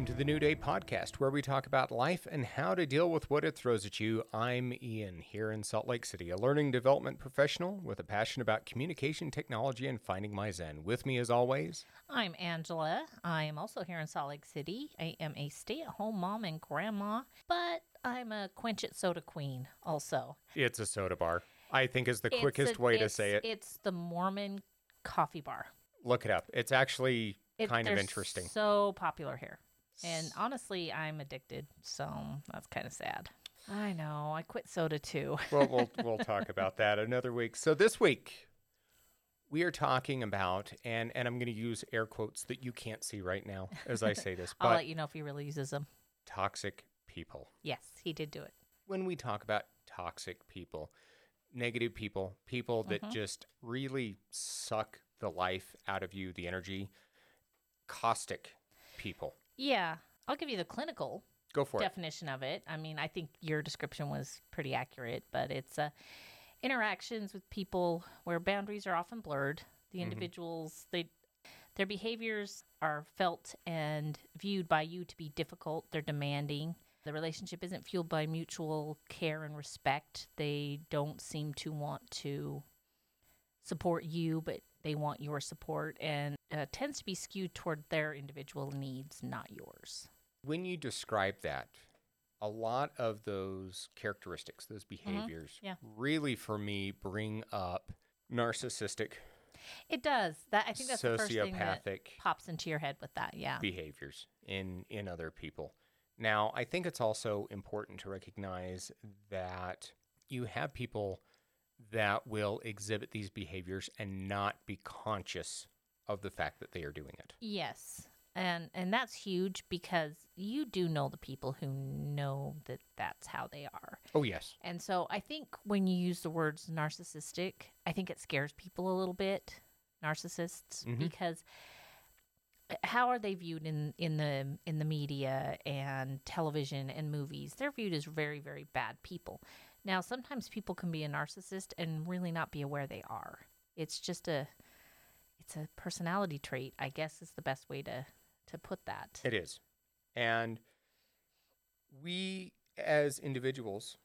welcome to the New Day podcast, where we talk about life and how to deal with what it throws at you. I'm Ian, here in Salt Lake City, a learning development professional with a passion about communication technology and finding my Zen. With me, as always, I'm Angela. I am also here in Salt Lake City. I am a stay at home mom and grandma, but I'm a quench it soda queen also. it's a soda bar. I think is the It's quickest a- way to say it. It's the Mormon coffee bar. Look it up. It's actually It- kind of interesting. So popular here. And honestly, I'm addicted, so that's kind of sad. I know. I quit soda too. well, we'll we'll talk about that another week. So this week we are talking about and and I'm going to use air quotes that you can't see right now as I say this, I'll but let you know if he really uses them. toxic people. Yes, he did do it. When we talk about toxic people, negative people, people that Mm-hmm. just really suck the life out of you, the energy, caustic people. Yeah, I'll give you the clinical Go for it. definition of it. I mean, I think your description was pretty accurate, but it's uh, interactions with people where boundaries are often blurred. The individuals, they their behaviors are felt and viewed by you to be difficult. They're demanding. The relationship isn't fueled by mutual care and respect. They don't seem to want to support you, but they want your support and uh, tends to be skewed toward their individual needs, not yours. When you describe that, a lot of those characteristics, those behaviors, Mm-hmm. Yeah. really for me bring up narcissistic It does. That I think that's the first thing that Sociopathic. pops into your head with that. Yeah. behaviors in in other people. Now, I think it's also important to recognize that you have people that will exhibit these behaviors and not be conscious of the fact that they are doing it. yes. And and that's huge because you do know the people who know that that's how they are. Oh, yes. And so I think when you use the words narcissistic, I think it scares people a little bit, narcissists, mm-hmm. because uh, how are they viewed in, in the in the media and television and movies? They're viewed as very, very bad people. Now sometimes people can be a narcissist and really not be aware they are. It's just a it's a personality trait, I guess is the best way to to put that. It is. And we as individuals,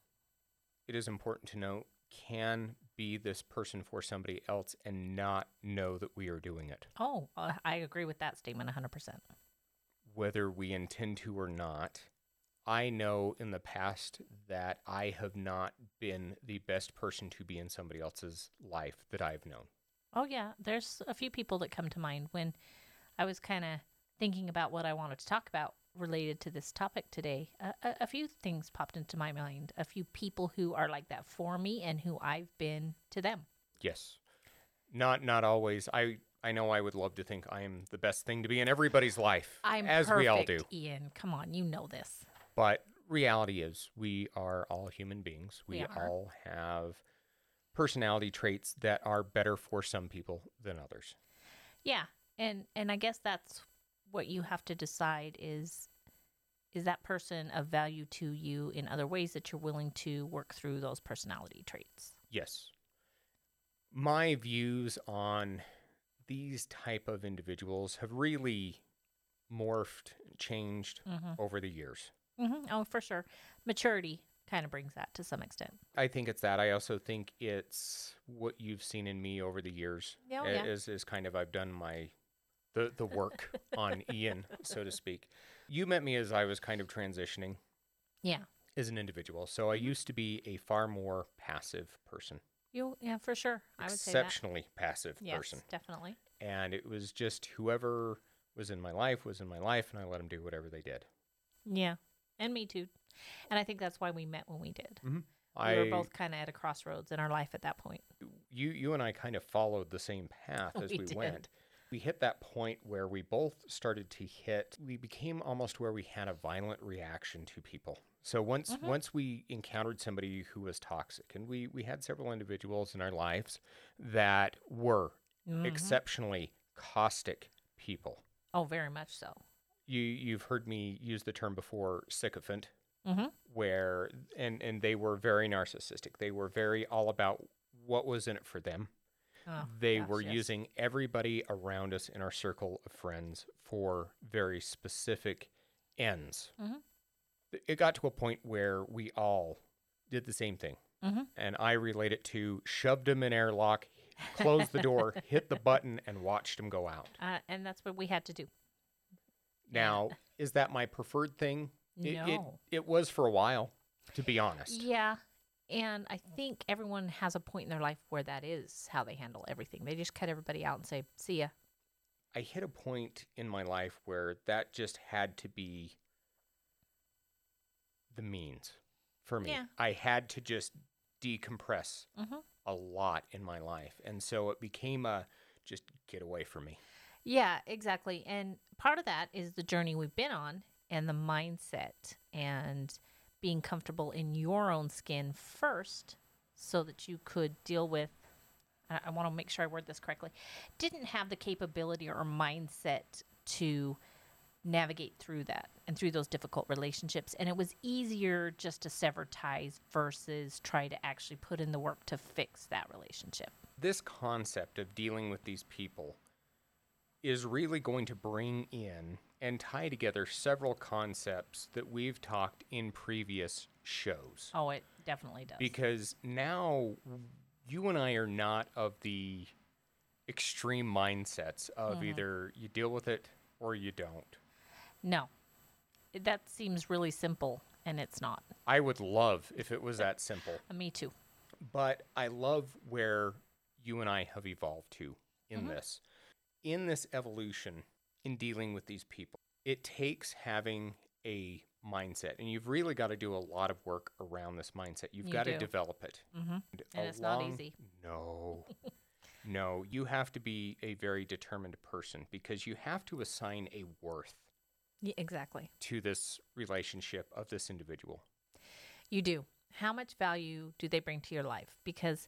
it is important to note, can be this person for somebody else and not know that we are doing it. Oh, uh, I agree with that statement 100%. whether we intend to or not. I know in the past that I have not been the best person to be in somebody else's life that I've known. Oh yeah, there's a few people that come to mind when I was kind of thinking about what I wanted to talk about related to this topic today. A, a, a few things popped into my mind. A few people who are like that for me and who I've been to them. Yes. Not not always. I I know I would love to think I am the best thing to be in everybody's life I'm as perfect, we all do. Ian, come on, you know this. But reality is we are all human beings. We, We all have personality traits that are better for some people than others. Yeah, and and I guess that's what you have to decide is is that person of value to you in other ways that you're willing to work through those personality traits. Yes. My views on these type of individuals have really morphed, changed mm-hmm. over the years. Hmm Oh, for sure. Maturity kind of brings that to some extent. I think it's that. I also think it's what you've seen in me over the years. Oh, yeah. Is is kind of I've done my the the work on Ian, so to speak. You met me as I was kind of transitioning Yeah. as an individual. So I used to be a far more passive person. You yeah, for sure. I would say that. Exceptionally passive Yes, person. definitely. and it was just whoever was in my life was in my life and i let them do whatever they did Yeah. And me too. And I think that's why we met when we did. Mm-hmm. We were both kind of at a crossroads in our life at that point. you you and i kind of followed the same path as We we, went we hit that point where we both started to hit we became almost where we had a violent reaction to people so once Mm-hmm. once we encountered somebody who was toxic and we we had several individuals in our lives that were Mm-hmm. exceptionally caustic people Oh, very much so. You you've heard me use the term before sycophant Mm-hmm. where and and they were very narcissistic they were very all about what was in it for them Oh, they gosh, were yes. using everybody around us in our circle of friends for very specific ends. Mhm. It got to a point where we all did the same thing. Mm-hmm. And I relate it to shoved him in airlock, closed the door, hit the button, and watched him go out. Uh, and that's what we had to do. Now, is that my preferred thing? It, it, No. it was for a while, to be honest. Yeah. And I think everyone has a point in their life where that is how they handle everything. They just cut everybody out and say, see ya. I hit a point in my life where that just had to be the means for me. Yeah. I had to just decompress Mm-hmm. a lot in my life. And so it became a just get away from me. Yeah, exactly. And part of that is the journey we've been on and the mindset and being comfortable in your own skin first so that you could deal with. I, I want to make sure I word this correctly. Didn't have the capability or mindset to navigate through that and through those difficult relationships. And it was easier just to sever ties versus try to actually put in the work to fix that relationship. This concept of dealing with these people is really going to bring in and tie together several concepts that we've talked in previous shows. Oh, it definitely does. because now you and I are not of the extreme mindsets of either you deal with it or you don't. No. That seems really simple, and it's not. I would love if it was that simple, Uh, Me too. but I love where you and I have evolved to in this. In this evolution, in dealing with these people, it takes having a mindset, and you've really got to do a lot of work around this mindset. You've You got to develop it. hmm And it's not easy. No. no, you have to be a very determined person because you have to assign a worth Yeah, exactly. to this relationship of this individual. You do. How much value do they bring to your life? Because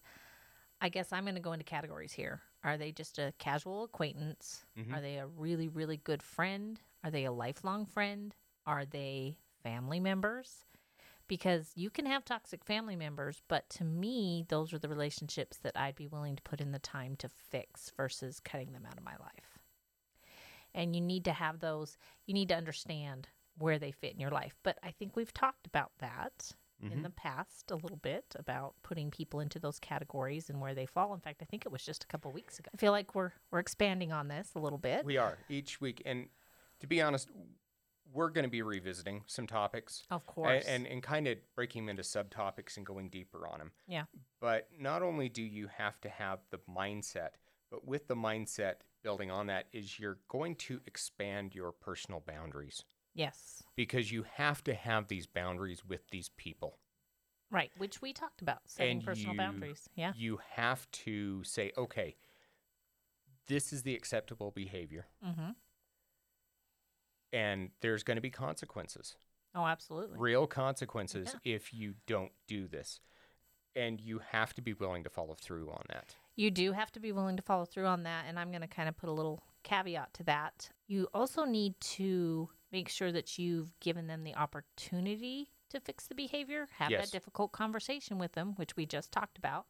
I guess I'm going to go into categories here. Are they just a casual acquaintance? Mhm. Are they a really, really good friend? Are they a lifelong friend? Are they family members? Because you can have toxic family members, but to me, those are the relationships that I'd be willing to put in the time to fix versus cutting them out of my life. And you need to have those, you need to understand where they fit in your life. But I think we've talked about that in Mhm. the past a little bit about putting people into those categories and where they fall. In fact, I think it was just a couple weeks ago. I feel like we're we're expanding on this a little bit. We are each week. And to be honest, we're going to be revisiting some topics of a- course. and, and, kind of breaking them into subtopics and going deeper on them. yeah. But not only do you have to have the mindset, but with the mindset building on that is you're going to expand your personal boundaries. Yes. because you have to have these boundaries with these people. Right, which we talked about setting And personal you- boundaries. Yeah. You have to say, okay, this is the acceptable behavior, Mhm. and there's going to be consequences, Oh, absolutely. real consequences Yeah. if you don't do this. And you have to be willing to follow through on that. You do have to be willing to follow through on that. And I'm going to kind of put a little caveat to that. You also need to make sure that you've given them the opportunity to fix the behavior, have Yes. that difficult conversation with them, which we just talked about.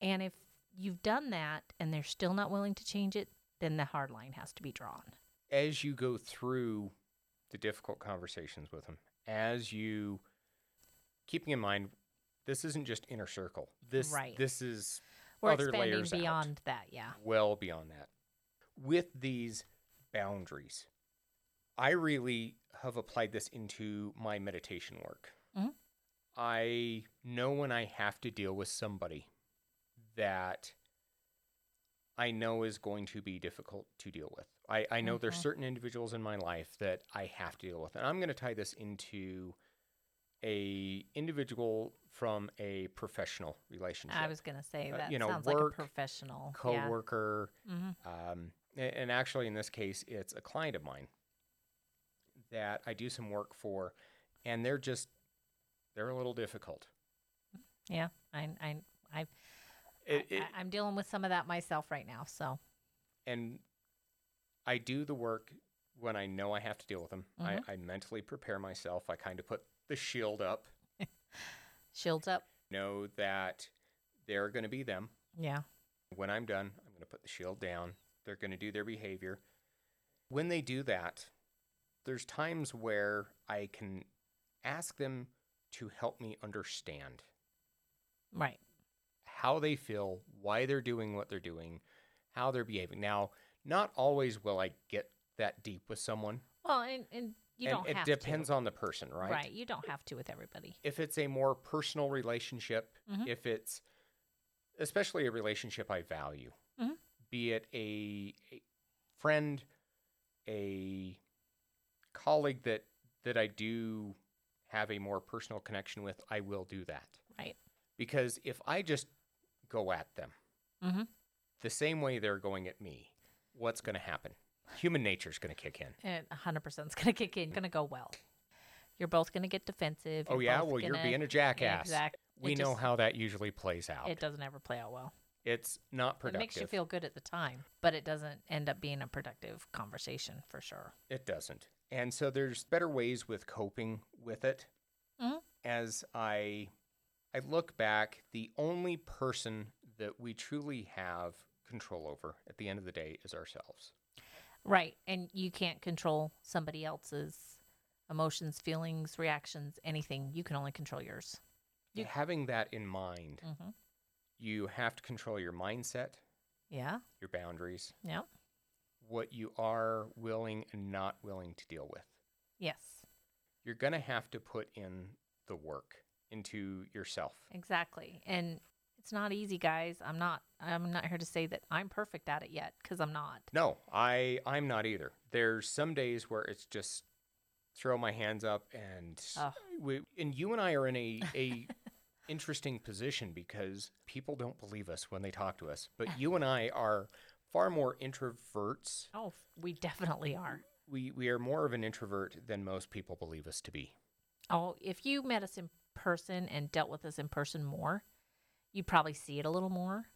And if you've done that and they're still not willing to change it, then the hard line has to be drawn. As you go through the difficult conversations with them, as you keeping in mind, this isn't just inner circle. This Right. this is We're other layers out. beyond that. Yeah. well beyond that. With these boundaries, I really have applied this into my meditation work. Mhm. I know when I have to deal with somebody that I know is going to be difficult to deal with. I, I know there's Mhm. certain individuals in my life that I have to deal with. And I'm going to tie this into a individual from a professional relationship. I was going to say Uh, that you know, sounds work, like a professional. coworker, Yeah. hmm um, a- and actually, in this case, it's a client of mine that I do some work for, and they're just they're a little difficult. Yeah. I, I, I, It, it, I, I'm dealing with some of that myself right now. So, and I do the work when I know I have to deal with them. Mhm. I, I mentally prepare myself. I kind of put the shield up, shields up. know that they're going to be them. Yeah. When I'm done, I'm going to put the shield down. They're going to do their behavior. When they do that, there's times where I can ask them to help me understand Right. how they feel, why they're doing what they're doing, how they're behaving. Now, not always will I get that deep with someone. Well, and, and you and don't it have depends to. on the person, right? Right. You don't have to with everybody. If it's a more personal relationship, Mhm. if it's especially a relationship I value, Mhm. be it a, a friend, a colleague that that I do have a more personal connection with, I will do that. Right. Because if I just go at them Mhm. the same way they're going at me, what's going to happen? Human nature is going to kick in. And 100% is going to kick in, going to go well. You're both going to get defensive. Oh yeah, well you're being a jackass. Exactly. We It know how that usually plays out. It doesn't ever play out well. it's not productive. It makes you feel good at the time, but it doesn't end up being a productive conversation for sure. It doesn't. And so there's better ways with coping with it. Mhm. As I I look back, the only person that we truly have control over at the end of the day is ourselves. Right. And you can't control somebody else's emotions, feelings, reactions, anything. You can only control yours. You- Having that in mind, hmm you have to control your mindset, Yeah. your boundaries, Yeah. What you are willing and not willing to deal with. Yes. You're going to have to put in the work into yourself. Exactly. And it's not easy, guys. I'm not I'm not here to say that I'm perfect at it yet cuz I'm not. No, I I'm not either. There's some days where it's just throw my hands up and Ugh. we and you and I are in a a interesting position because people don't believe us when they talk to us. But you and I are far more introverts. Oh, we definitely are. We we are more of an introvert than most people believe us to be. Oh, if you met us in person and dealt with us in person more, you'd probably see it a little more.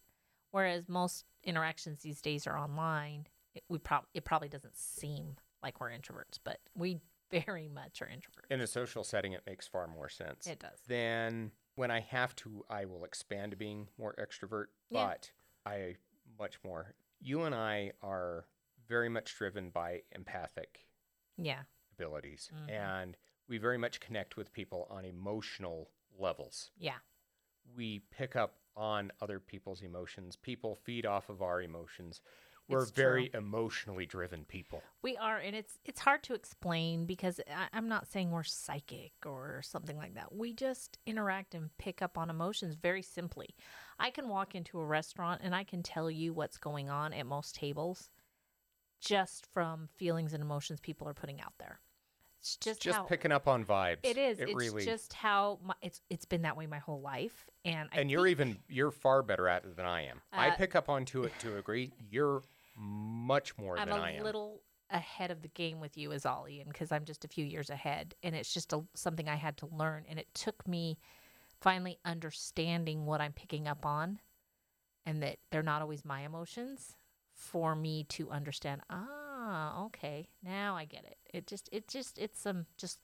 Whereas most interactions these days are online. It, we prob- it probably doesn't seem like we're introverts, but we very much are introverts. In a social setting it makes far more sense. It does. then when I have to, I will expand to being more extrovert, Yeah. but I much more. You and I are very much driven by empathic Yeah. abilities, Mhm. and we very much connect with people on emotional levels. Yeah. We pick up on other people's emotions. People feed off of our emotions. We're It's very true. emotionally driven people. We are, and it's it's hard to explain because I, I'm not saying we're psychic or something like that. We just interact and pick up on emotions very simply. I can walk into a restaurant and I can tell you what's going on at most tables, just from feelings and emotions people are putting out there. It's just, Just how picking up on vibes. it is. It it's really just how my, it's it's been that way my whole life, and I and you're even you're far better at it than I am. I Uh, pick up onto it to agree. You're much more I'm than a I am. A little ahead of the game with you as Ollie, and because I'm just a few years ahead, and it's just a, something I had to learn, and it took me finally understanding what I'm picking up on, and that they're not always my emotions, for me to understand. Ah, okay, now I get it. It just, it just, it's some just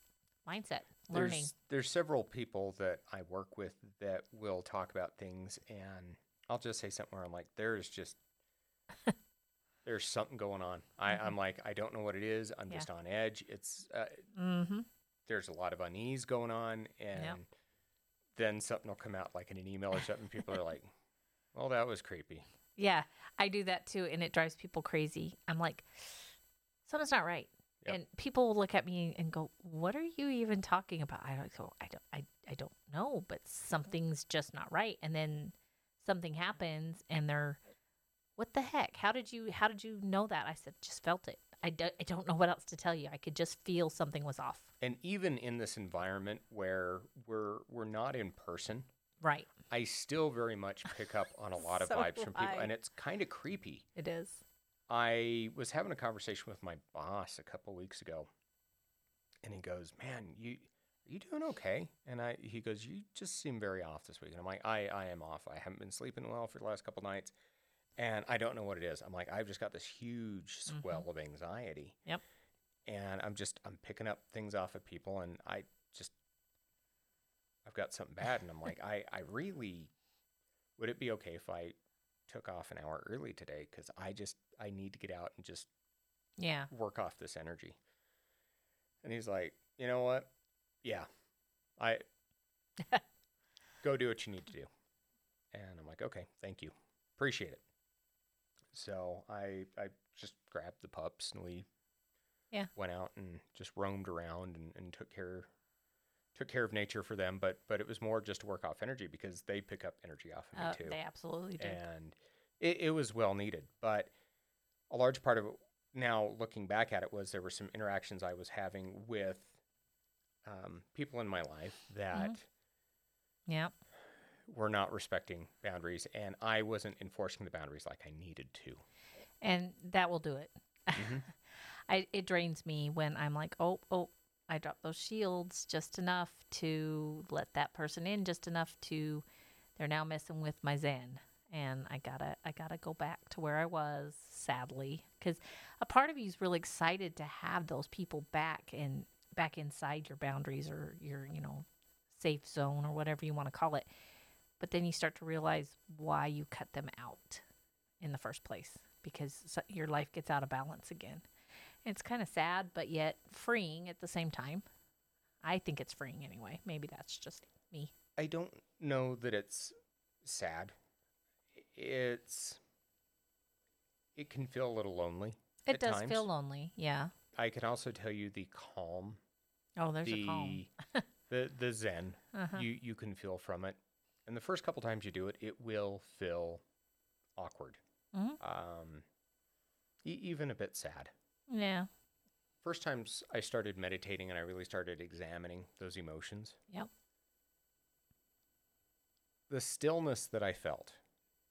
mindset learning. There's, there's several people that I work with that will talk about things, and I'll just say something where I'm like, there's just there's something going on. I, I'm like, I don't know what it is. I'm Mm-hmm. Yeah. just on edge. It's uh, Mm-hmm. there's a lot of unease going on, and then something will come out like in an email or something. People are like, well, that was creepy. Yeah, I do that too, and it drives people crazy. I'm like, something's not right, Yep. and people will look at me and go, "What are you even talking about?" I don't, go, I don't, I, I don't know, but something's just not right. And then something happens, and they're, "What the heck? How did you, how did you know that?" I said, "Just felt it. I, do, I don't know what else to tell you. I could just feel something was off." And even in this environment where we're we're not in person, Right. I still very much pick up on a lot of So vibes from people, I. and it's kind of creepy. It is. I was having a conversation with my boss a couple weeks ago, and he goes, "Man, you are you doing okay?" And I he goes, "You just seem very off this week." And I'm like, "I I am off. I haven't been sleeping well for the last couple nights, and I don't know what it is." I'm like, "I've just got this huge Mhm. swell of anxiety." Yep. And I'm just I'm picking up things off of people, and I just I've got something bad, and I'm like, I I really would it be okay if I took off an hour early today because I just I need to get out and just Yeah. work off this energy. And he's like, you know what? Yeah, I go do what you need to do. And I'm like, okay, thank you, appreciate it. So I I just grabbed the pups and we Yeah. went out and just roamed around and, and took care took care of nature for them. But but it was more just to work off energy because they pick up energy off of me Uh, too they absolutely do. and it, it was well needed. But a large part of it, now looking back at it, was there were some interactions I was having with um, people in my life that yeah. Were not respecting boundaries, and I wasn't enforcing the boundaries like I needed to. And that will do it. Mhm. I it drains me when I'm like, oh, oh, I dropped those shields just enough to let that person in, just enough to they're now messing with my zen. And I gotta I gotta go back to where I was, sadly. Because a part of you is really excited to have those people back and back inside your boundaries or your, you know, safe zone or whatever you want to call it. But then you start to realize why you cut them out in the first place because your life gets out of balance again. It's kind of sad, but yet freeing at the same time. I think it's freeing anyway. Maybe that's just me. I don't know that it's sad. It's it can feel a little lonely. It does times. feel lonely. Yeah. I can also tell you the calm, Oh, there's the a calm. the the zen Uh-huh. you you can feel from it. And the first couple times you do it, it will feel awkward, Mhm. um, e- even a bit sad. Yeah. First times I started meditating and I really started examining those emotions. Yep. The stillness that I felt,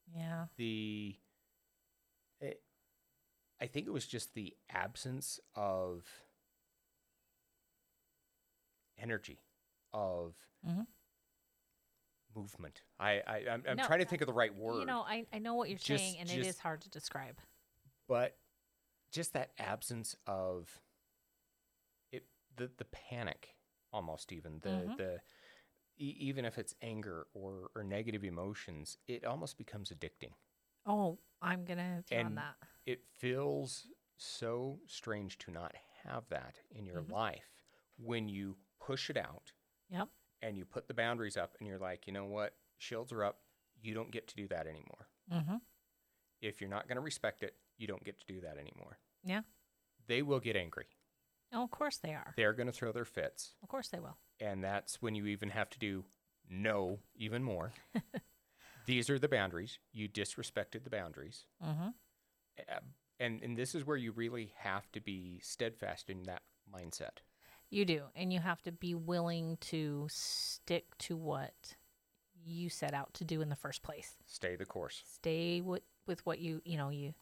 Yeah. the it, I think it was just the absence of energy, of Mhm. Movement. I, I I'm, I'm No, trying to think of the right word. You know, I, I know what you're Just- saying, and it just- is hard to describe. but just that absence of it the the panic almost even the Mhm. the e- even if it's anger or or negative emotions it almost becomes addicting Oh, I'm gonna throw on that. it feels so strange to not have that in your Mhm. life when you push it out Yep. And you put the boundaries up and you're like you know what shields are up you don't get to do that anymore Mm-hmm. if you're not going to respect it you don't get to do that anymore Yeah. they will get angry Oh, of course they are. they're going to throw their fits Of course they will. and that's when you even have to do no even more these are the boundaries you disrespected the boundaries Mm-hmm. And and this is where you really have to be steadfast in that mindset You do, and you have to be willing to stick to what you set out to do in the first place. stay the course Stay with with what you you know you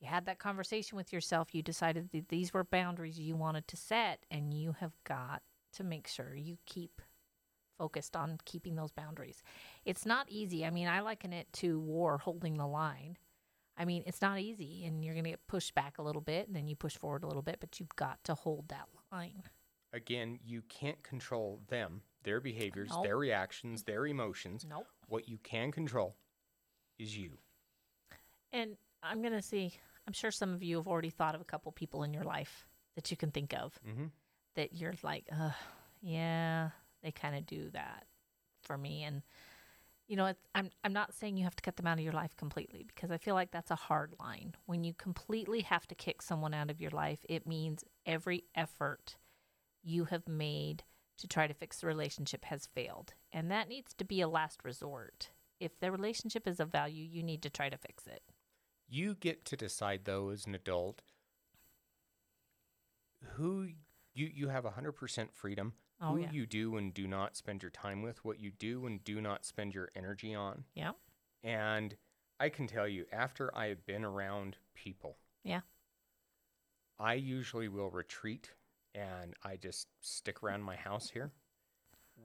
you had that conversation with yourself. You decided that these were boundaries you wanted to set, and you have got to make sure you keep focused on keeping those boundaries. It's not easy. I mean, I liken it to war holding the line. I mean, it's not easy, and you're going to get pushed back a little bit, and then you push forward a little bit, but you've got to hold that line. Again you can't control them their behaviors Nope. their reactions their emotions Nope. what you can control is you And I'm going to see, I'm sure some of you have already thought of a couple people in your life that you can think of mm-hmm. that you're like, yeah, they kind of do that for me. And, you know, I'm, I'm not saying you have to cut them out of your life completely because I feel like that's a hard line. When you completely have to kick someone out of your life, it means every effort you have made to try to fix the relationship has failed. And that needs to be a last resort. If the relationship is of value, you need to try to fix it. you get to decide though as an adult who you you have 100% freedom Oh, who yeah. you do and do not spend your time with what you do and do not spend your energy on Yeah. and i can tell you after i have been around people Yeah. i usually will retreat and i just stick around my house here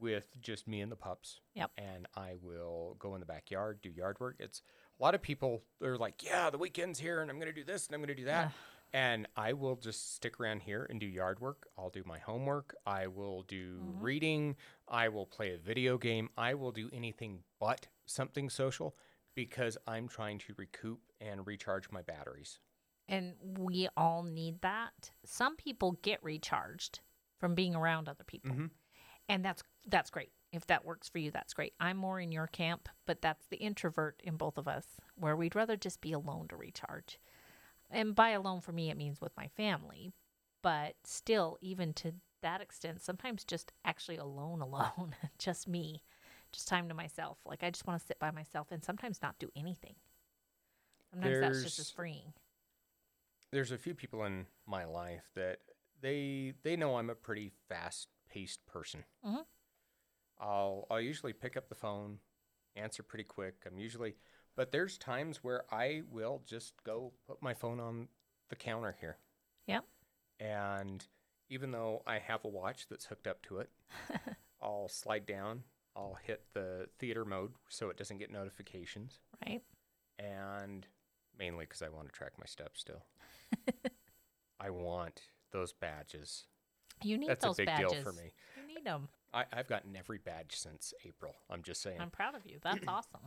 with just me and the pups Yep. and i will go in the backyard do yard work it's a lot of people they're like yeah the weekend's here and i'm going to do this and i'm going to do that and I will just stick around here and do yard work. I'll do my homework. I will do Mhm. reading. I will play a video game. I will do anything but something social because I'm trying to recoup and recharge my batteries. And we all need that. Some people get recharged from being around other people. Mhm. And that's that's great. If that works for you, that's great. I'm more in your camp, but that's the introvert in both of us where we'd rather just be alone to recharge. And by alone for me it means with my family, but still even to that extent, sometimes just actually alone alone, just me, just time to myself. Like I just want to sit by myself and sometimes not do anything. Sometimes that's just as There's- freeing. There's a few people in my life that they they know I'm a pretty fast paced person. Mhm. I'll I'll usually pick up the phone, answer pretty quick. I'm usually, but there's times where I will just go put my phone on the counter here. Yeah. And even though I have a watch that's hooked up to it, I'll slide down. I'll hit the theater mode so it doesn't get notifications, Right? and mainly because I want to track my steps still. I want those badges. You need That's those a big badges. deal for me. You need them. I, I've gotten every badge since April. I'm just saying. I'm proud of you. That's awesome.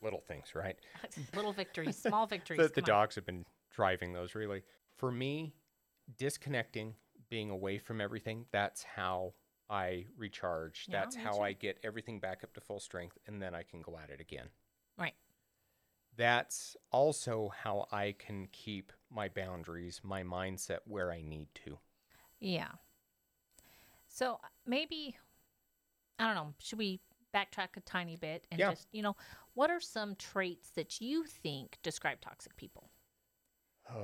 Little things, right? Little victories, small victories. The, the dogs have been driving those really. For me, disconnecting, being away from everything, that's how I recharge. Yeah, that's how. I get everything back up to full strength, and then I can go at it again. That's also how I can keep my boundaries, my mindset where I need to. Yeah. So uh, maybe I don't know. Should we backtrack a tiny bit and Yeah. just you know what are some traits that you think describe toxic people?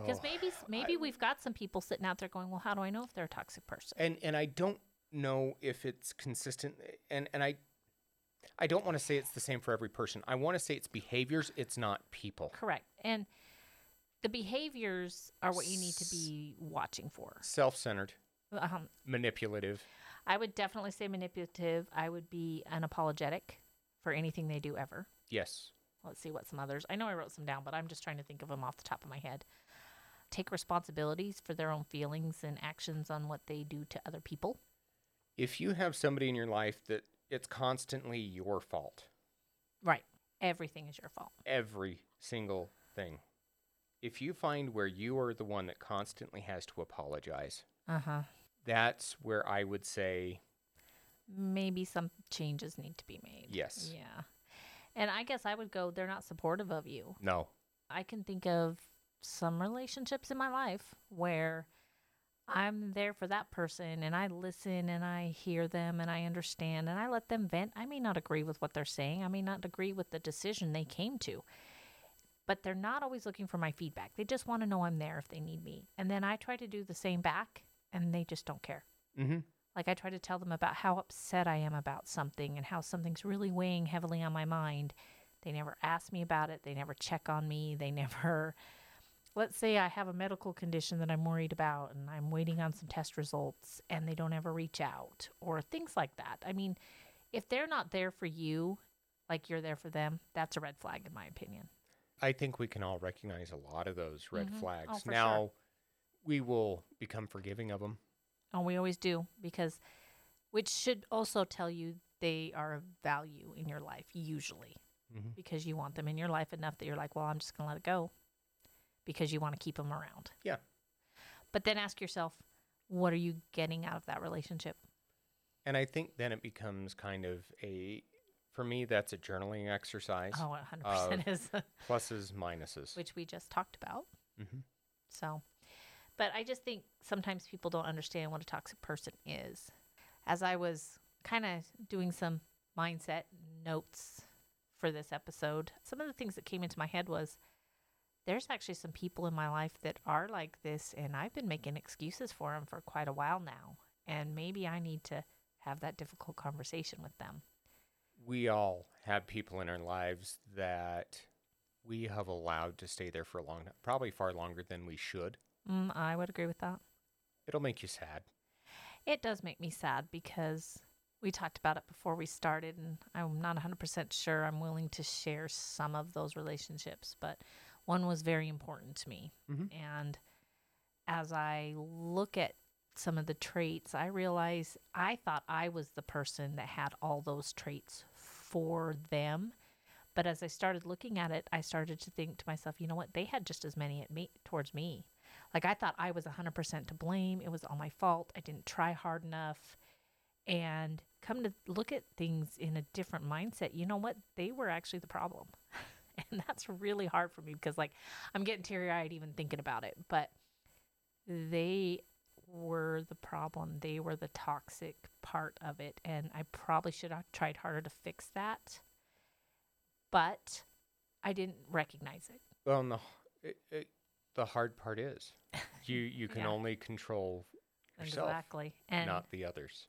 Because Oh, maybe maybe I- we've got some people sitting out there going, well, how do I know if they're a toxic person? and and I don't know if it's consistent and and I I don't want to say it's the same for every person. I want to say it's behaviors, it's not people. Correct. And the behaviors are what you need to be watching for. Self-centered, Um, manipulative. I would definitely say manipulative. I would be unapologetic for anything they do ever. Yes. Let's see what some others. I know I wrote some down, but I'm just trying to think of them off the top of my head. Take responsibilities for their own feelings and actions on what they do to other people. If you have somebody in your life that it's constantly your fault, Right. Everything is your fault. every single thing. If you find where you are the one that constantly has to apologize, Uh huh. that's where I would say Maybe some changes need to be made. yes. Yeah. And I guess I would go, they're not supportive of you. No. I can think of some relationships in my life where I'm there for that person and I listen and I hear them and I understand and I let them vent. I may not agree with what they're saying. I may not agree with the decision they came to. But they're not always looking for my feedback. They just want to know I'm there if they need me. And then I try to do the same back and they just don't care. Mm-hmm. Like I try to tell them about how upset I am about something and how something's really weighing heavily on my mind. They never ask me about it. They never check on me. They never let's say I have a medical condition that I'm worried about and I'm waiting on some test results and they don't ever reach out or things like that. I mean, if they're not there for you like you're there for them, that's a red flag in my opinion. I think we can all recognize a lot of those red Mhm. Oh, flags. sure. now, we will become forgiving of them. Oh, we always do because which should also tell you they are of value in your life usually. Mm-hmm. because you want them in your life enough that you're like, well, I'm just going to let it go because you want to keep them around. Yeah. But then ask yourself, what are you getting out of that relationship? And I think then it becomes kind of a, for me, that's a journaling exercise. Oh, 100% is, Pluses, minuses. which we just talked about. hmm So, but I just think sometimes people don't understand what a toxic person is. As I was kind of doing some mindset notes for this episode, some of the things that came into my head was there's actually some people in my life that are like this, and I've been making excuses for them for quite a while now. And maybe I need to have that difficult conversation with them. We all have people in our lives that we have allowed to stay there for a long time, probably far longer than we should. Mm, I would agree with that. It'll make you sad. It does make me sad because we talked about it before we started, and I'm not 100% sure I'm willing to share some of those relationships, but one was very important to me. Mhm. And as I look at some of the traits, I realize I thought I was the person that had all those traits for them. But as I started looking at it, I started to think to myself, you know what? They had just as many at me towards me. Like I thought I was 100% to blame. It was all my fault. I didn't try hard enough. And come to look at things in a different mindset, you know what? They were actually the problem. and that's really hard for me because like I'm getting teary-eyed even thinking about it, but they were the problem. They were the toxic part of it and I probably should have tried harder to fix that. But I didn't recognize it. Well, the it, it, the hard part is you you can Yeah. only control yourself, Exactly. And not the others.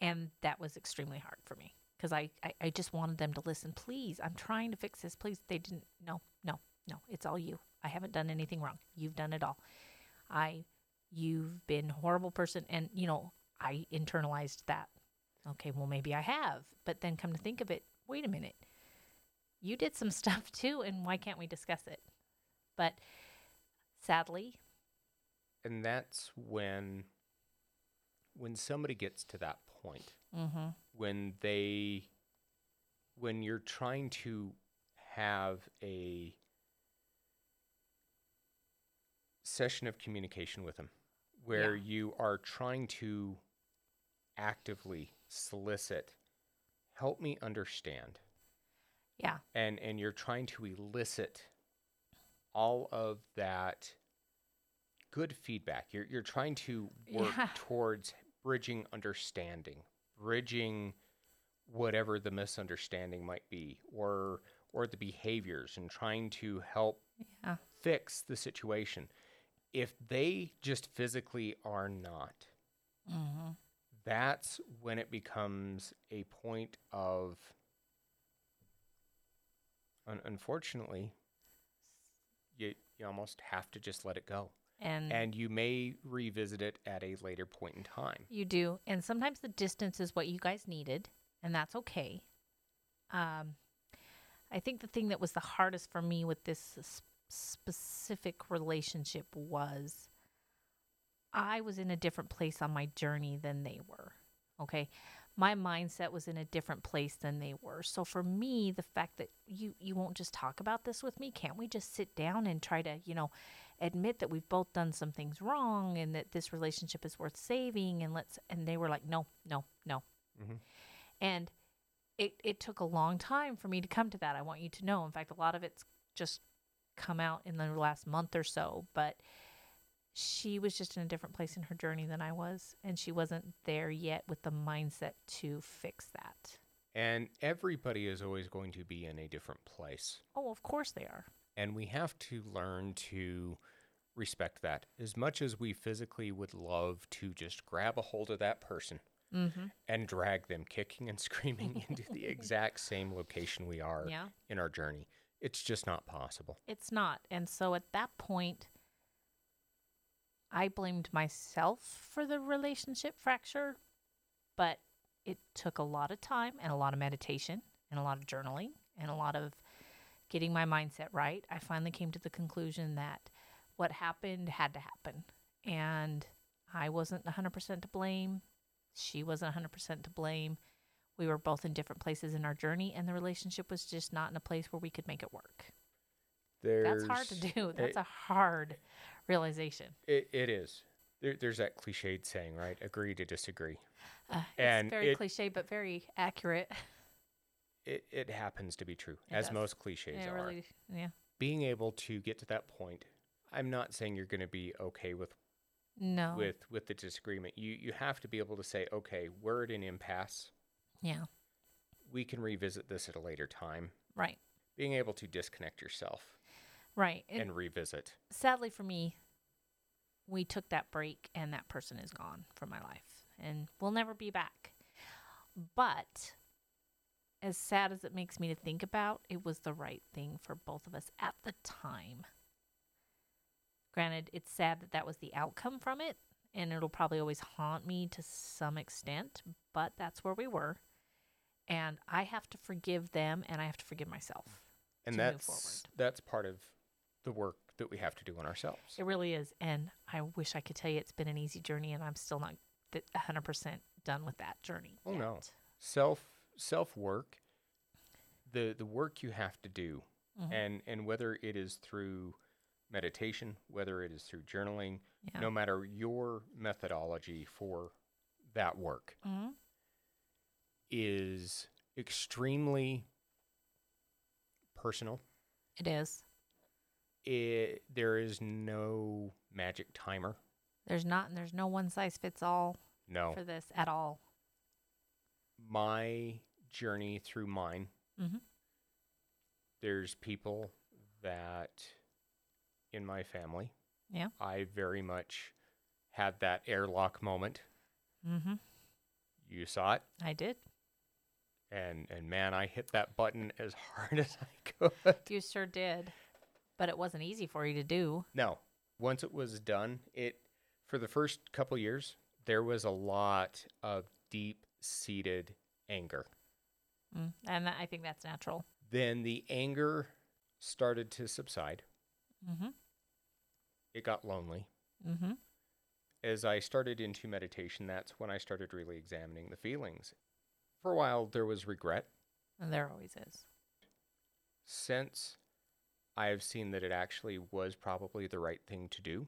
and that was extremely hard for me because I, I i just wanted them to listen. Please i'm trying to fix this. Please they didn't no no no it's all you. I haven't done anything wrong. You've done it all. I you've been a horrible person and you know i internalized that. Okay well maybe i have but then come to think of it wait a minute. You did some stuff too and why can't we discuss it? But sadly And that's when when somebody gets to that point, mm-hmm, when they when you're trying to have a session of communication with them where you are trying to actively solicit help me understand. Yeah. And and you're trying to elicit all of that good feedback. You're you're trying to work Yeah. towards bridging understanding bridging whatever the misunderstanding might be or or the behaviors and trying to help yeah. fix the situation. If they just physically are not mm-hmm. that's when it becomes a point of un- unfortunately you you almost have to just let it go and and you may revisit it at a later point in time You do. And sometimes the distance is what you guys needed, and that's okay. Um, I think the thing that was the hardest for me with this s- specific relationship was I was in a different place on my journey than they were. Okay. My mindset was in a different place than they were. So for me, the fact that you you won't just talk about this with me, can't we just sit down and try to, you know, admit that we've both done some things wrong and that this relationship is worth saving and let's and they were like no no no. Mhm. and it it took a long time for me to come to that. I want you to know. In fact a lot of it's just come out in the last month or so but she was just in a different place in her journey than i was and she wasn't there yet with the mindset to fix that. And everybody is always going to be in a different place. Oh of course they are and we have to learn to respect that as much as we physically would love to just grab a hold of that person mm-hmm. and drag them kicking and screaming into the exact same location we are yeah in our journey it's just not possible It's not. And so at that point, I blamed myself for the relationship fracture, but it took a lot of time and a lot of meditation and a lot of journaling and a lot of getting my mindset right. I finally came to the conclusion that what happened had to happen. And I wasn't 100% to blame. She wasn't 100% to blame. We were both in different places in our journey, and the relationship was just not in a place where we could make it work. There's, That's hard to do. That's it, a hard realization. it, it is there, there's that cliched saying right agree to disagree Uh, And it's very it- cliche, but very accurate. it, it happens to be true It as does. most cliches Yeah, are really. Yeah. being able to get to that point i'm not saying you're going to be okay with No. with with the disagreement you you have to be able to say okay we're at an impasse yeah. we can revisit this at a later time Right. being able to disconnect yourself Right. It, and revisit sadly for me, we took that break, and that person is gone from my life, and will never be back. But as sad as it makes me to think about, it was the right thing for both of us at the time. Granted, it's sad that that was the outcome from it, and it'll probably always haunt me to some extent, but that's where we were. And I have to forgive them, and I have to forgive myself. and that's forward. that's part of the work that we have to do on ourselves It really is. And I wish I could tell you it's been an easy journey, and I'm still not th- 100% done with that journey. Oh, no. self self work the the work you have to do Mhm. and and whether it is through meditation, whether it is through journaling, Yeah. no matter your methodology for that work, hmm is extremely personal. It is. It, there is no magic timer. There's not, and there's no one size fits all No. for this at all. My journey through mine, Mhm. there's people that in my family, Yeah. I very much had that airlock moment. Mm-hmm. You saw it. I did. and and man, I hit that button as hard as I could. You sure did. But it wasn't easy for you to do. No, once it was done, it for the first couple years there was a lot of deep seated anger. Mm. And that, I think that's natural. Then the anger started to subside. Mm-hmm. It got lonely. Mm-hmm. As I started into meditation, that's when I started really examining the feelings. For a while, there was regret. And there always is. Since I have seen that it actually was probably the right thing to do,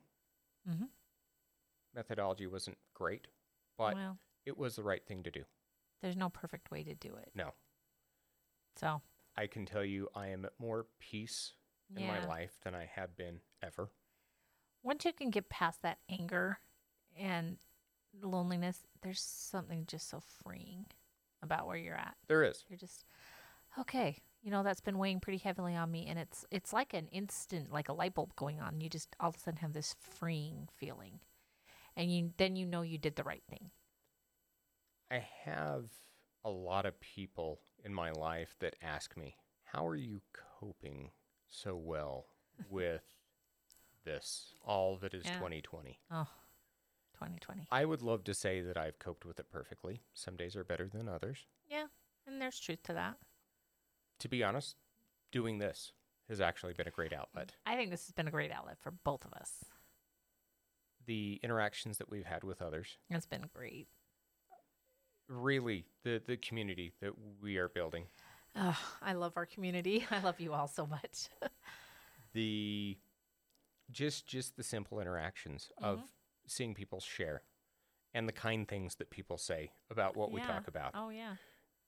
Mm-hmm. methodology wasn't great, but well, it was the right thing to do. there's no perfect way to do it. No, So, I can tell you I am at more peace in yeah. my life than I have been ever. Once you can get past that anger and loneliness, there's something just so freeing about where you're at. There is. You're just okay. You know that's been weighing pretty heavily on me, and it's it's like an instant, like a light bulb going on. You just all of a sudden have this freeing feeling, and you then you know you did the right thing. I have a lot of people in my life that ask me, How are you coping so well with this, all that is Yeah. 2020? Oh, 2020. I would love to say that I've coped with it perfectly. Some days are better than others. Yeah, and there's truth to that. To be honest, doing this has actually been a great outlet. I think this has been a great outlet for both of us. The interactions that we've had with others, It's been great. Really, the, the community that we are building, Oh, I love our community. I love you all so much. the just just the simple interactions of mm-hmm. seeing people share and the kind things that people say about what we talk about. oh yeah.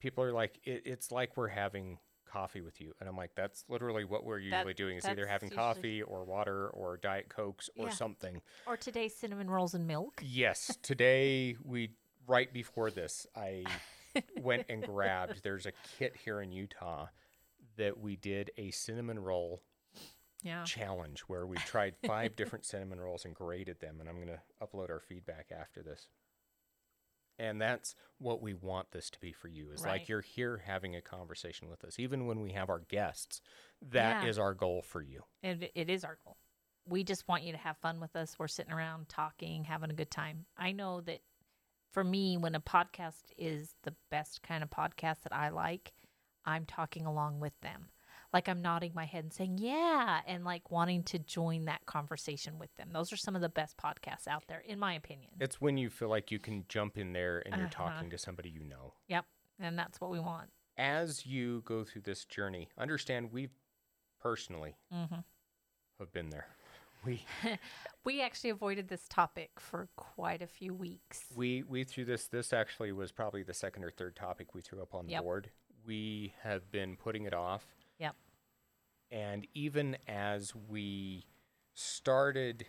People are like, it, it's like we're having coffee with you, and I'm like, that's literally what we're That- usually doing. Is either having coffee or water or diet cokes or Yeah. something. Or today's cinnamon rolls and milk. Yes, today we right before this, I went and grabbed. There's a kit here in Utah that we did a cinnamon roll Yeah. challenge where we tried five different cinnamon rolls and graded them, and I'm going to upload our feedback after this. And that's what we want this to be for you. Is like you're here having a conversation with us, even when we have our guests. That is Yeah. our goal for you. It, it is our goal. We just want you to have fun with us. We're sitting around talking, having a good time. I know that for me, when a podcast is the best kind of podcast that I like, I'm talking along with them. Like I'm nodding my head and saying, yeah, and like wanting to join that conversation with them. Those are some of the best podcasts out there, in my opinion. It's when you feel like you can jump in there and you're Uh-huh. talking to somebody you know. Yep. And that's what we want. As you go through this journey, understand we personally hmm have been there. We We actually avoided this topic for quite a few weeks. we we threw this. This actually was probably the second or third topic we threw up on the Yep. board. We have been putting it off. Yep. And even as we started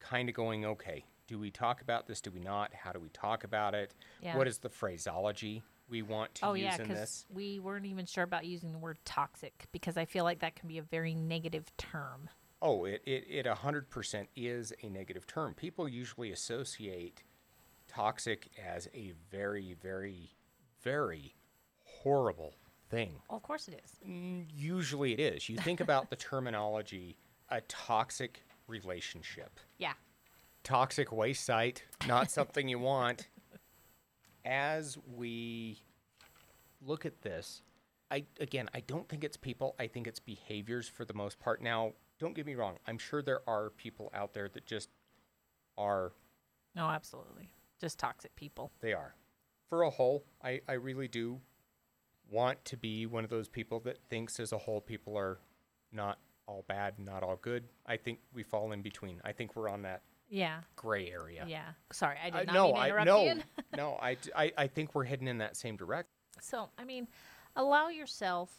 kind of going, okay, do we talk about this? Do we not? How do we talk about it? Yeah. What is the phraseology we want to oh use yeah, in this? we weren't even sure about using the word toxic because I feel like that can be a very negative term. Oh, it, it, it 100% is a negative term. People usually associate toxic as a very, very, very horrible thing. Well, of course it is. Mm, Usually it is. You think about the terminology a toxic relationship, Yeah. toxic waste site, not something you want. As we look at this, I again, I don't think it's people. I think it's behaviors for the most part. Now, don't get me wrong. I'm sure there are people out there that just are No, absolutely. Just toxic people. They are. For a whole, I, I really do want to be one of those people that thinks as a whole people are not all bad, not all good. I think we fall in between. I think we're on that Yeah. gray area. Yeah. Sorry, I I- did uh, not no, mean to I interrupt no, you. no. I, I- I think we're heading in that same direction. So, I mean, allow yourself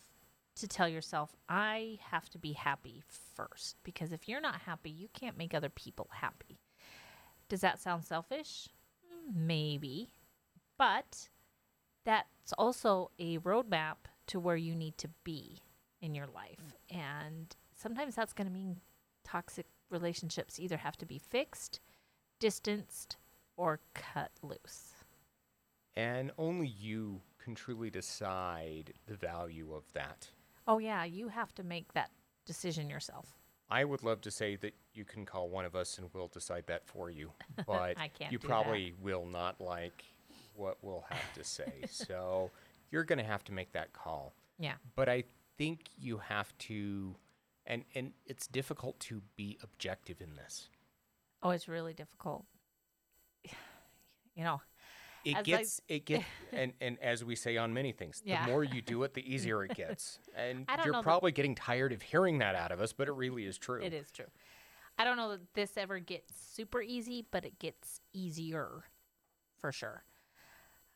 to tell yourself, I have to be happy first. Because if you're not happy, you can't make other people happy. Does that sound selfish? Mm, Maybe. But that's also a roadmap to where you need to be in your life. And sometimes that's going to mean toxic relationships either have to be fixed, distanced, or cut loose. And only you can truly decide the value of that. Oh, yeah, you have to make that decision yourself. I would love to say that you can call one of us and we'll decide that for you, but I can't you do that. probably will not like what we'll have to say. so you're going to have to make that call. Yeah. But I think you have to, and and it's difficult to be objective in this. Oh, it's really difficult. You know, It As I- gets it get and and as we say on many things, Yeah. the more you do it, the easier it gets. And you're know that- probably getting tired of hearing that out of us, but it really is true. it is true. I don't know that this ever gets super easy, but it gets easier for sure.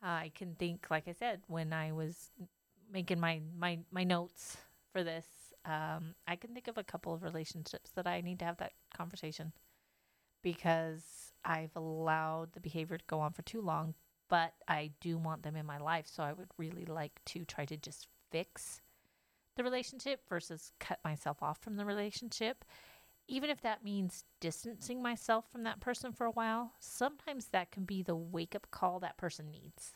I can think, like I said, when I was making my my my notes for this, um, I can think of a couple of relationships that I need to have that conversation because I've allowed the behavior to go on for too long. But I do want them in my life, so I would really like to try to just fix the relationship versus cut myself off from the relationship. Even if that means distancing myself from that person for a while, sometimes that can be the wake up call that person needs.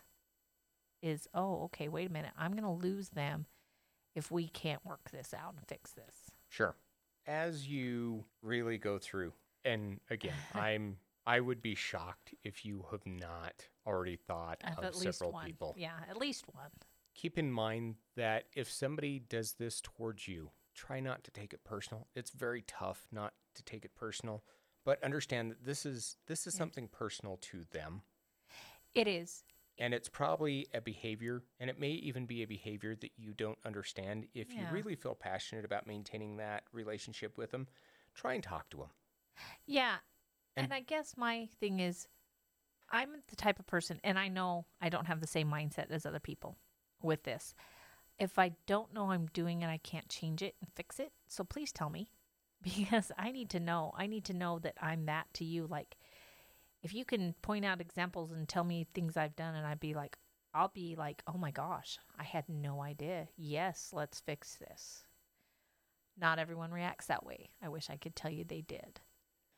Is, oh, okay, wait a minute. I'm going to lose them if we can't work this out and fix this. Sure. As you really go through, and again, I'm I would be shocked if you have not already thought Of of several one. people. Yeah, at least one. Keep in mind that if somebody does this towards you, try not to take it personal. It's very tough not to take it personal, but understand that this is this is Yeah. something personal to them. It is. and it's probably a behavior and it may even be a behavior that you don't understand if you really feel passionate about maintaining that relationship with them try and talk to them Yeah. And, And- I guess my thing is, I'm the type of person, and I know I don't have the same mindset as other people with this. If I don't know I'm doing it, I can't change it and fix it. So please tell me because I need to know. I need to know that I'm that to you. Like, if you can point out examples and tell me things I've done, and I'd be like, I'll be like, oh my gosh, I had no idea. Yes, let's fix this. Not everyone reacts that way. I wish I could tell you they did.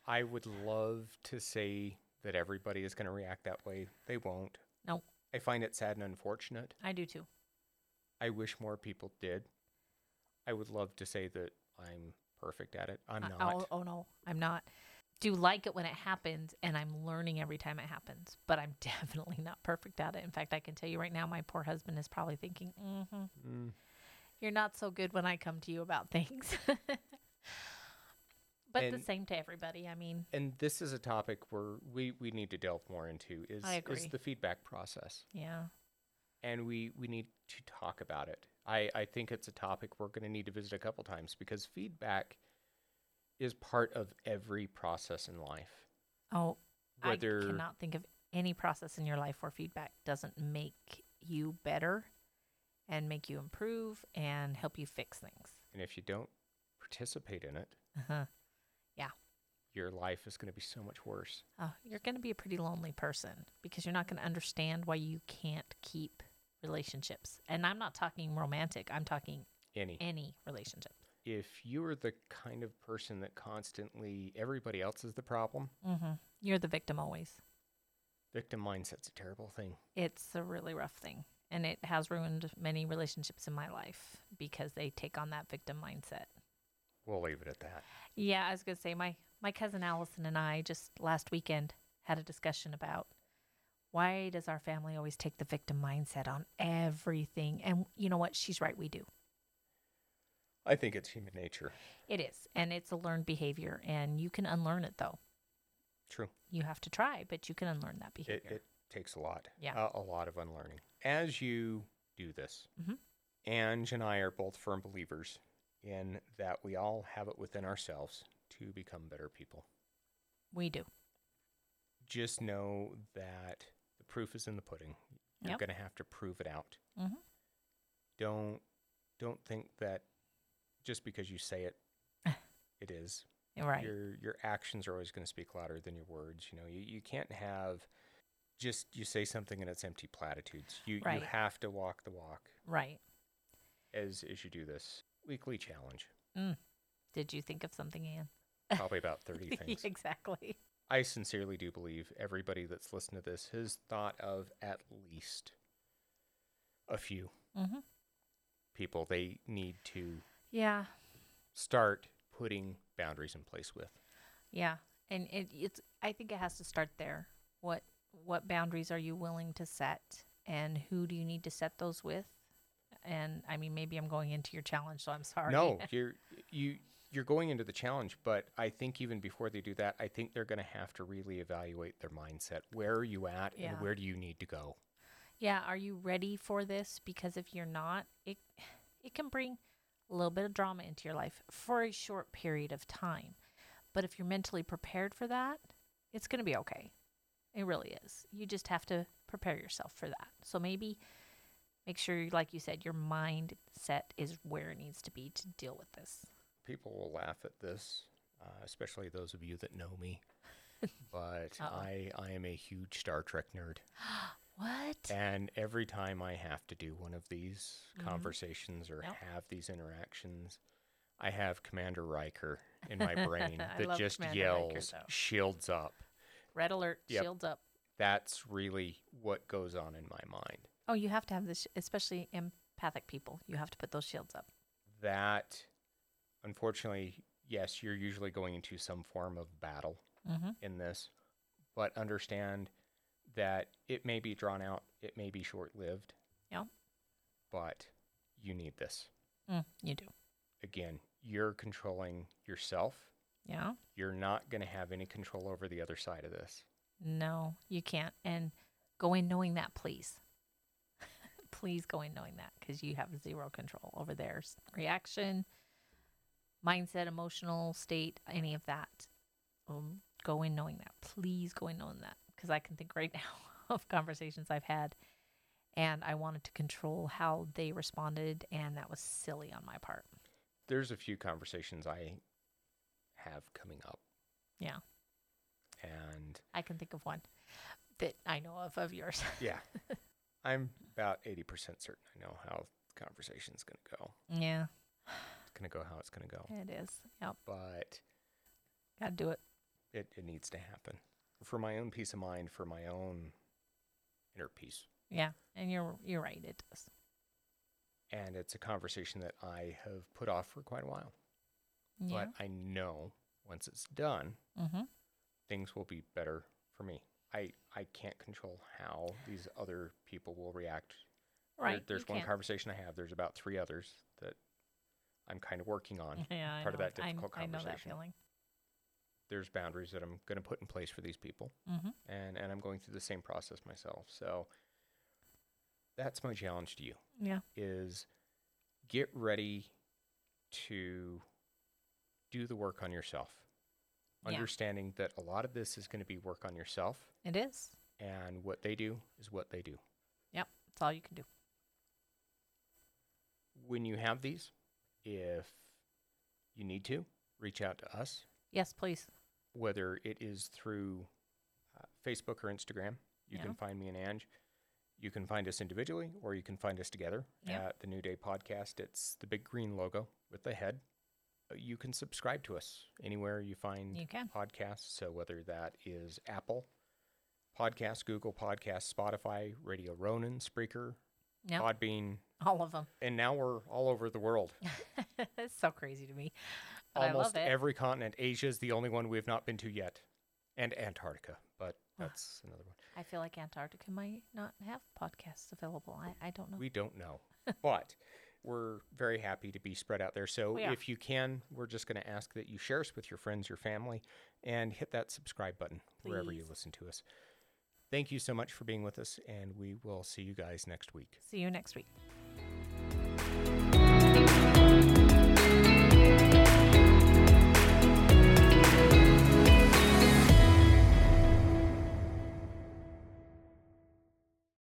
i would love to say that everybody is going to react that way they won't No. i find it sad and unfortunate I do too. i wish more people did i would love to say that i'm perfect at it i'm I- not Oh, oh no, I'm not. Do like it when it happens, and I'm learning every time it happens. But I'm definitely not perfect at it. In fact, I can tell you right now, my poor husband is probably thinking, mm-hmm, Mm, "You're not so good when I come to you about things." but the same to everybody. I mean, and this is a topic where we, we need to delve more into is, is the feedback process yeah, and we we need to talk about it. I I think it's a topic we're going to need to visit a couple times because feedback is part of every process in life. Oh, Whether I cannot think of any process in your life where feedback doesn't make you better and make you improve and help you fix things. and if you don't participate in it, Uh-huh. Your life is going to be so much worse. Oh, you're going to be a pretty lonely person because you're not going to understand why you can't keep relationships. And I'm not talking romantic, I'm talking Any any relationship. if you're the kind of person that constantly everybody else is the problem, Mm-hmm. You're the victim always. victim mindset's a terrible thing. It's a really rough thing. And it has ruined many relationships in my life because they take on that victim mindset. We'll leave it at that. Yeah, I was gonna say my my cousin Allison and I just last weekend had a discussion about why does our family always take the victim mindset on everything? And you know what? She's right. We do. I think it's human nature. It is, and it's a learned behavior, and you can unlearn it though. True. You have to try, but you can unlearn that It, behavior. it takes a lot. Yeah. A, a lot of unlearning. As you do this, Mhm. Ange and I are both firm believers in that we all have it within ourselves to become better people. We do. Just know that the proof is in the pudding. You're Yep. going to have to prove it out. Mhm. Don't don't think that just because you say it, it is. Right. Your your actions are always going to speak louder than your words. You know, you, you can't have just you say something and it's empty platitudes. You Right. you have to walk the walk right. as as you do this weekly challenge. Mm. Did you think of something, Ian? Probably about 30 things. exactly. I sincerely do believe everybody that's listened to this has thought of at least a few Mm-hmm. people they need to Yeah. start putting boundaries in place with. Yeah, and it, it's. I think it has to start there. What what boundaries are you willing to set, and who do you need to set those with? And I mean, maybe I'm going into your challenge, so I'm sorry. No, you're you you're going into the challenge, but I think even before they do that, I think they're going to have to really evaluate their mindset. Where are you at, Yeah. and where do you need to go? Yeah, are you ready for this? Because if you're not, it it can bring a little bit of drama into your life for a short period of time. But if you're mentally prepared for that, it's going to be okay. It really is. You just have to prepare yourself for that. So maybe make sure like you said your mindset is where it needs to be to deal with this. People will laugh at this, uh, especially those of you that know me. but Uh-oh. I I am a huge Star Trek nerd. What? And every time I have to do one of these Mhm. conversations or Yep. have these interactions, I have Commander Riker in my brain that just Commander yells, though. shields up. Red alert, Yep. shields up. That's really what goes on in my mind. Oh, you have to have this especially empathic people. You have to put those shields up. That, unfortunately, yes, you're usually going into some form of battle Mm-hmm. in this, but understand that it may be drawn out, it may be short lived. Yeah. But you need this. Mm, you do. again, you're controlling yourself. Yeah. You're not going to have any control over the other side of this. No, you can't. And go in knowing that, please. Please go in knowing that because you have zero control over their reaction, mindset, emotional state, any of that. Um, go in knowing that. Please go in knowing that because I can think right now of conversations I've had and I wanted to control how they responded, and that was silly on my part. There's a few conversations I have coming up, Yeah. and I can think of one that I know of of yours. yeah, I'm about 80% certain I know how the conversation's going to go. yeah, It's going to go how it's going to go. it is. Yep. But Got to do it. it, it needs to happen for my own peace of mind, for my own inner peace. Yeah, and you're you're right. It does. And it's a conversation that I have put off for quite a while. Yeah. But I know once it's done, mm-hmm. things will be better for me. I I can't control how these other people will react. There- Right. there's you one can't. conversation I have. There's about three others that I'm kind of working on. Yeah, I part of know. that I- difficult I, know that conversation. feeling. There's boundaries that I'm going to put in place for these people, Mm-hmm. and and I'm going through the same process myself. So that's my challenge to you: Yeah. is get ready to do the work on yourself. Yeah. Understanding that a lot of this is going to be work on yourself, It is. and what they do is what they do. Yep. That's all you can do. When you have these, if you need to, reach out to us, Yes, please. whether it is through uh, Facebook or Instagram. You Yeah. can find me and Ange. You can find us individually, or you can find us together Yeah. at the New Day Podcast. It's the big green logo with the head. You can subscribe to us anywhere you find You podcasts. So whether that is Apple Podcasts, Google Podcasts, Spotify, Radio Ronin, Spreaker, Yep. Podbean, All of them. and now we're all over the world. it's so crazy to me. But I Almost love it. every continent. Asia is the only one we've not been to yet, and Antarctica, but that's another one. I feel like Antarctica might not have podcasts available. I, I don't know. We don't know, but we're very happy to be spread out there. So oh, We are. if you can, we're just going to ask that you share us with your friends, your family, and hit that subscribe button wherever you listen to us. Thank you so much for being with us, and we will see you guys next week. See you next week.